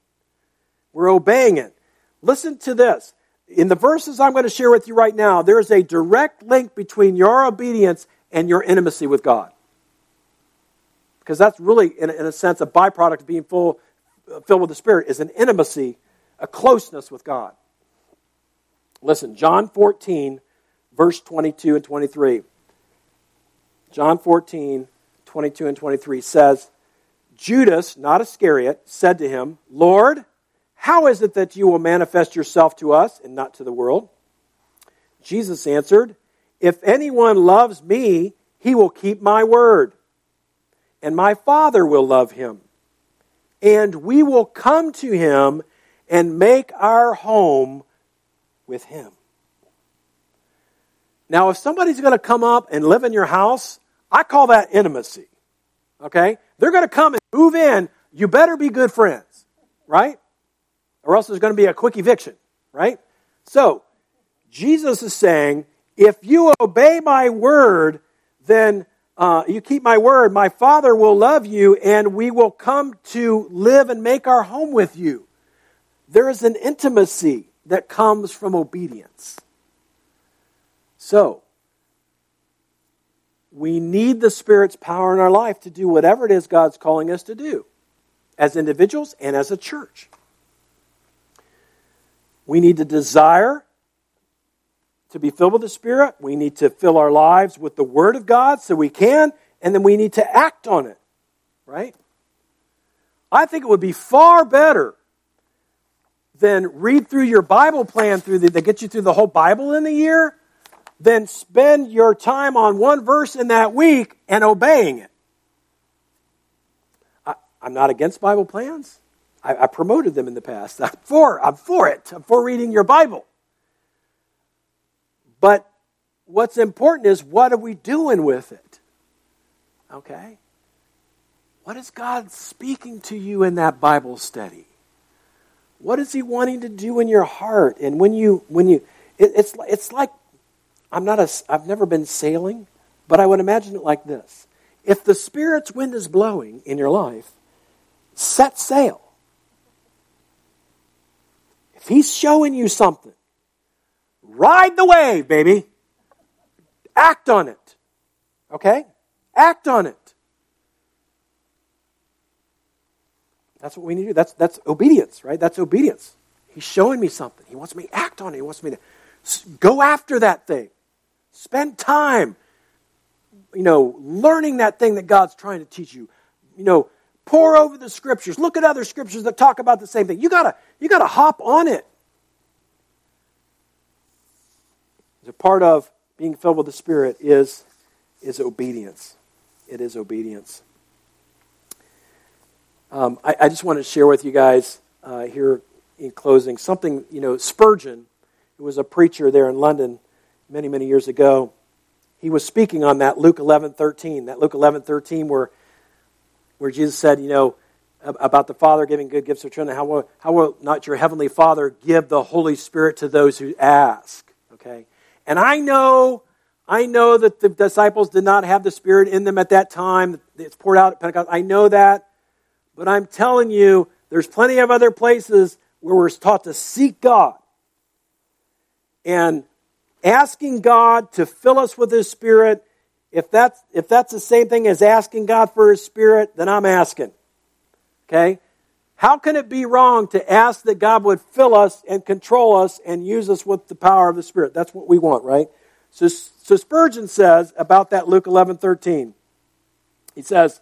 [SPEAKER 1] We're obeying it. Listen to this. In the verses I'm going to share with you right now, there's a direct link between your obedience and your intimacy with God. Because that's really, in a, in a sense, a byproduct of being full, filled with the Spirit, is an intimacy, a closeness with God. Listen, John 14, verse 22 and 23. John 14, 22 and 23 says, Judas, not Iscariot, said to him, Lord, how is it that you will manifest yourself to us and not to the world? Jesus answered, If anyone loves me, he will keep my word, and my Father will love him. And we will come to him and make our home with Him. Now, if somebody's going to come up and live in your house, I call that intimacy. Okay? They're going to come and move in. You better be good friends, right? Or else there's going to be a quick eviction, right? So, Jesus is saying, if you obey my word, then uh, you keep my word, my Father will love you, and we will come to live and make our home with you. There is an intimacy that comes from obedience. So, we need the Spirit's power in our life to do whatever it is God's calling us to do, as individuals and as a church. We need to desire to be filled with the Spirit. We need to fill our lives with the Word of God so we can, and then we need to act on it, right? I think it would be far better than read through your Bible plan through the, that gets you through the whole Bible in a year, than spend your time on one verse in that week and obeying it. I, am not against Bible plans. I, I promoted them in the past. I'm for, I'm for it. I'm for reading your Bible. But what's important is what are we doing with it? Okay? What is God speaking to you in that Bible study? What is He wanting to do in your heart? And when you, when you, it, it's, it's like, I'm not a, I've never been sailing, but I would imagine it like this. If the Spirit's wind is blowing in your life, set sail. He's showing you something, Ride the wave, baby. Act on it. Okay? Act on it. That's what we need to do. That's, that's obedience, right? That's obedience. He's showing me something. He wants me to act on it. He wants me to go after that thing. Spend time, you know, learning that thing that God's trying to teach you. You know, pour over the scriptures. Look at other scriptures that talk about the same thing. You gotta, you gotta hop on it. a part of being filled with the Spirit is, is obedience. It is obedience. Um, I, I, just want to share with you guys uh, here in closing something, you know, Spurgeon, who was a preacher there in London many, many years ago, he was speaking on that Luke 11 13, that Luke 11 13 where, where Jesus said, you know, about the Father giving good gifts to children, how will, how will not your heavenly Father give the Holy Spirit to those who ask? Okay? And I know, I know that the disciples did not have the Spirit in them at that time. It's poured out at Pentecost. I know that. But I'm telling you, there's plenty of other places where we're taught to seek God. And asking God to fill us with His Spirit, if that's, if that's the same thing as asking God for His Spirit, then I'm asking. Okay? How can it be wrong to ask that God would fill us and control us and use us with the power of the Spirit? That's what we want, right? So, so Spurgeon says about that Luke 11 13. He says,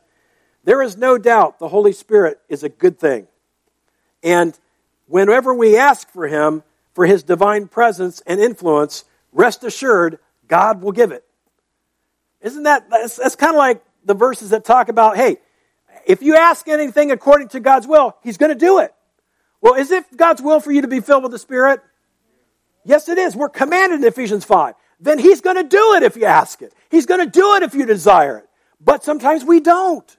[SPEAKER 1] There is no doubt the Holy Spirit is a good thing. And whenever we ask for Him, for His divine presence and influence, rest assured, God will give it. Isn't that, that's, that's kind of like the verses that talk about, hey, if you ask anything according to God's will, He's going to do it. Well, is it God's will for you to be filled with the Spirit? Yes, it is. We're commanded in Ephesians 5. Then He's going to do it if you ask it. He's going to do it if you desire it. But sometimes we don't.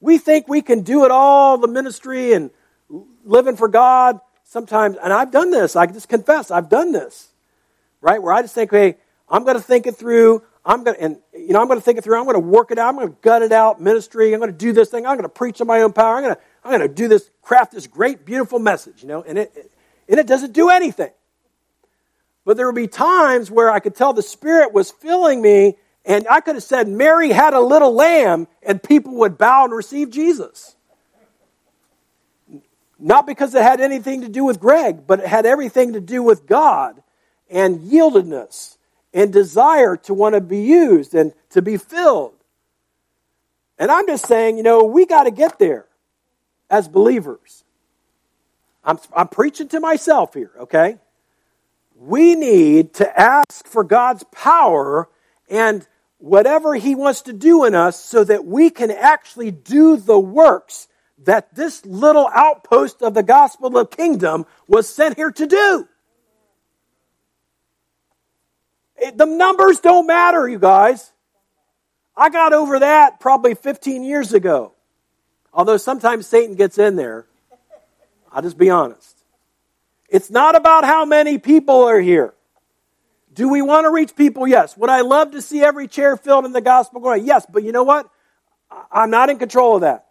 [SPEAKER 1] We think we can do it all, the ministry and living for God. Sometimes, and I've done this, I just confess, I've done this, right? Where I just think, hey, I'm going to think it through. I'm going to, and, you know, I'm going to think it through. I'm going to work it out. I'm going to gut it out, ministry. I'm going to do this thing. I'm going to preach on my own power. I'm going to, I'm going to do this, craft this great, beautiful message, you know, and it, and it doesn't do anything. But there would be times where I could tell the Spirit was filling me, and I could have said, Mary had a little lamb, and people would bow and receive Jesus. Not because it had anything to do with Greg, but it had everything to do with God and yieldedness and desire to want to be used and to be filled. And I'm just saying, you know, we got to get there as believers. I'm, I'm preaching to myself here, okay? We need to ask for God's power and whatever He wants to do in us so that we can actually do the works that this little outpost of the gospel of kingdom was sent here to do. It, the numbers don't matter, you guys. I got over that probably 15 years ago. Although sometimes Satan gets in there. I'll just be honest. It's not about how many people are here. Do we want to reach people? Yes. Would I love to see every chair filled in the gospel going? Yes. But you know what? I'm not in control of that.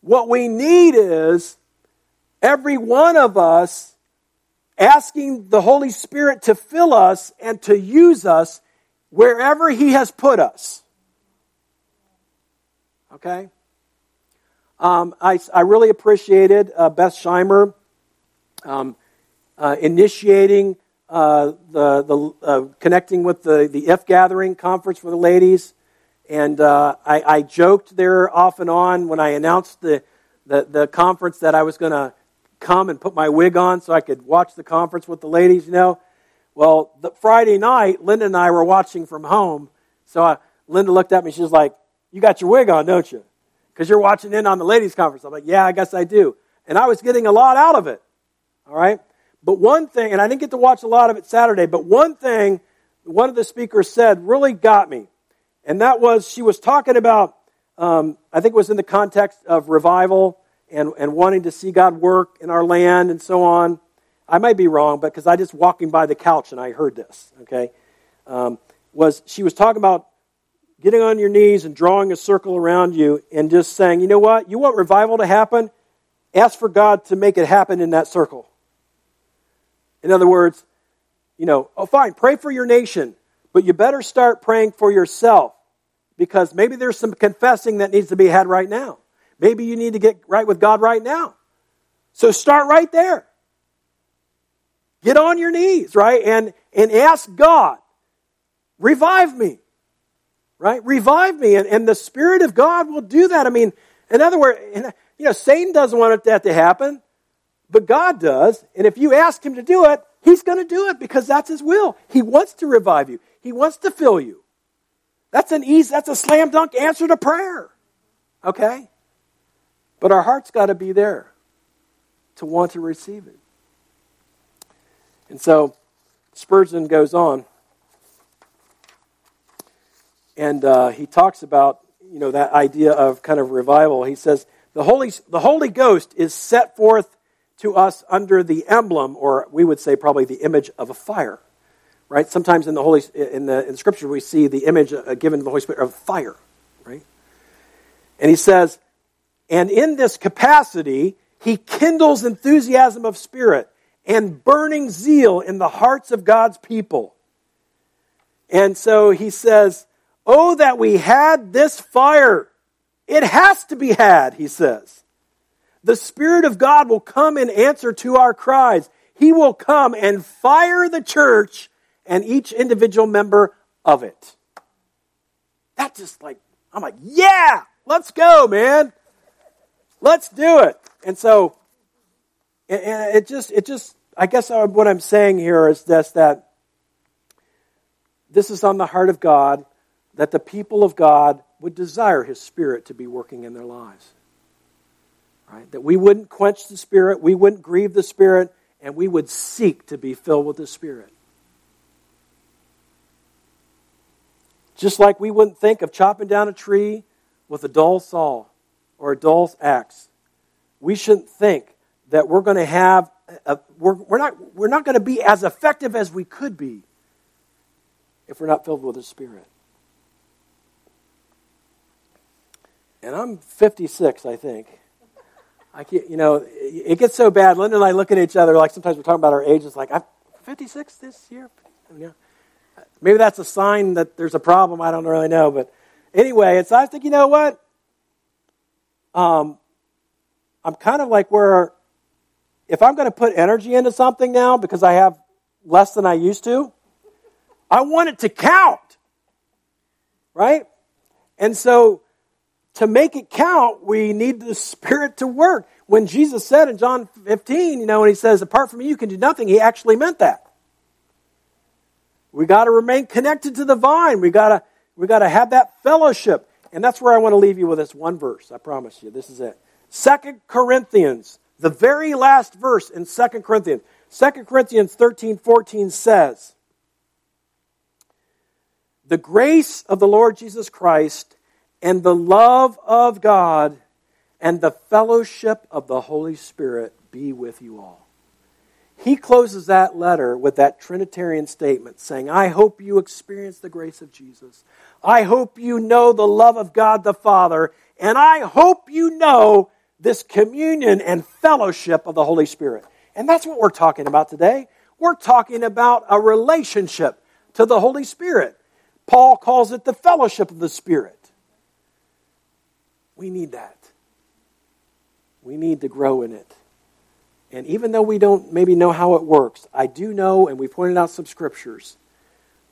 [SPEAKER 1] What we need is every one of us asking the Holy Spirit to fill us and to use us wherever He has put us. Okay? Um, I, I really appreciated uh, Beth Scheimer um, uh, initiating uh, the, the uh, connecting with the, the If Gathering conference for the ladies. And uh, I, I, joked there off and on when I announced the, the, the conference that I was going to come and put my wig on so I could watch the conference with the ladies, you know. Well, the Friday night, Linda and I were watching from home. So I, Linda looked at me. She was like, You got your wig on, don't you? Because you're watching in on the ladies' conference. I'm like, Yeah, I guess I do. And I was getting a lot out of it. All right? But one thing, and I didn't get to watch a lot of it Saturday, but one thing one of the speakers said really got me. And that was she was talking about, um, I think it was in the context of revival and, and wanting to see God work in our land and so on. I might be wrong, but because I just walking by the couch and I heard this, okay? Um, was she was talking about getting on your knees and drawing a circle around you and just saying, you know what? You want revival to happen? Ask for God to make it happen in that circle. In other words, you know, oh, fine, pray for your nation, but you better start praying for yourself because maybe there's some confessing that needs to be had right now. Maybe you need to get right with God right now. So start right there. Get on your knees, right? And, and ask God, revive me, right? Revive me. And, and the Spirit of God will do that. I mean, in other words, you know, Satan doesn't want that to happen. But God does. And if you ask Him to do it, He's going to do it because that's His will. He wants to revive you, He wants to fill you. That's an easy, that's a slam dunk answer to prayer. Okay? But our heart's got to be there to want to receive it. And so Spurgeon goes on, and uh, he talks about you know that idea of kind of revival. He says the Holy the Holy Ghost is set forth to us under the emblem, or we would say probably the image of a fire. Right? Sometimes in the Holy in the in Scripture we see the image uh, given to the Holy Spirit of fire. Right? And he says, and in this capacity, he kindles enthusiasm of spirit and burning zeal in the hearts of God's people. And so he says, Oh, that we had this fire. It has to be had, he says the Spirit of God will come in answer to our cries. He will come and fire the church and each individual member of it. That just like, I'm like, yeah, let's go, man. Let's do it. And so, and it just, it just, I guess what I'm saying here is this that this is on the heart of God, that the people of God would desire His Spirit to be working in their lives. Right? That we wouldn't quench the Spirit, we wouldn't grieve the Spirit, and we would seek to be filled with the Spirit. Just like we wouldn't think of chopping down a tree with a dull saw or a dull axe. We shouldn't think that we're going to have, a, we're, we're not, we're not going to be as effective as we could be if we're not filled with the Spirit. And I'm 56, I think. I can't, you know, it gets so bad. Linda and I look at each other like sometimes we're talking about our ages. Like I'm 56 this year. Yeah. Maybe that's a sign that there's a problem. I don't really know, but anyway, it's I think you know what. Um, I'm kind of like where if I'm going to put energy into something now because I have less than I used to, I want it to count. Right? And so to make it count, we need the Spirit to work. When Jesus said in John 15, you know, when he says, apart from me, you can do nothing, he actually meant that. We got to remain connected to the vine. We got to we got to have that fellowship. And that's where I want to leave you with this one verse. I promise you. This is it. Second Corinthians, the very last verse in Second Corinthians. Second Corinthians 13, 14 says, The grace of the Lord Jesus Christ and the love of God and the fellowship of the Holy Spirit be with you all. He closes that letter with that Trinitarian statement saying, I hope you experience the grace of Jesus. I hope you know the love of God the Father. And I hope you know this communion and fellowship of the Holy Spirit. And that's what we're talking about today. We're talking about a relationship to the Holy Spirit. Paul calls it the fellowship of the Spirit. We need that. We need to grow in it. And even though we don't maybe know how it works, I do know, and we pointed out some scriptures,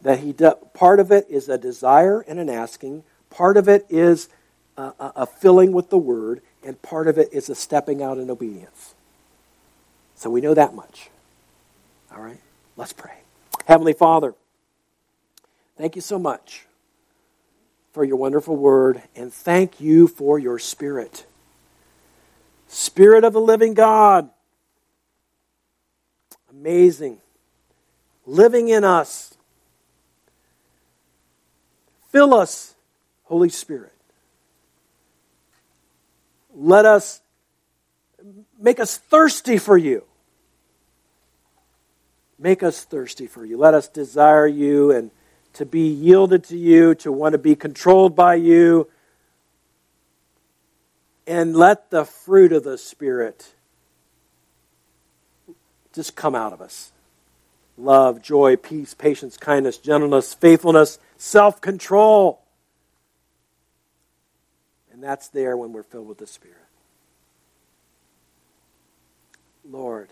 [SPEAKER 1] that he do, part of it is a desire and an asking, part of it is a, a filling with the word, and part of it is a stepping out in obedience. So we know that much. All right? Let's pray. Heavenly Father, thank you so much for your wonderful word, and thank you for your spirit. Spirit of the living God amazing, living in us. Fill us, Holy Spirit. Let us make us thirsty for you. Make us thirsty for you. Let us desire you and to be yielded to you, to want to be controlled by you. And let the fruit of the Spirit just come out of us love, joy, peace, patience, kindness, gentleness, faithfulness, self control. And that's there when we're filled with the Spirit. Lord,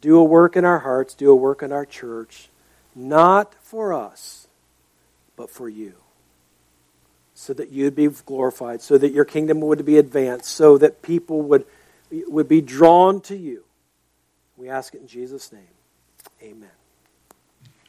[SPEAKER 1] do a work in our hearts, do a work in our church, not for us, but for you. So that you'd be glorified, so that your kingdom would be advanced, so that people would, would be drawn to you. We ask it in Jesus' name. Amen.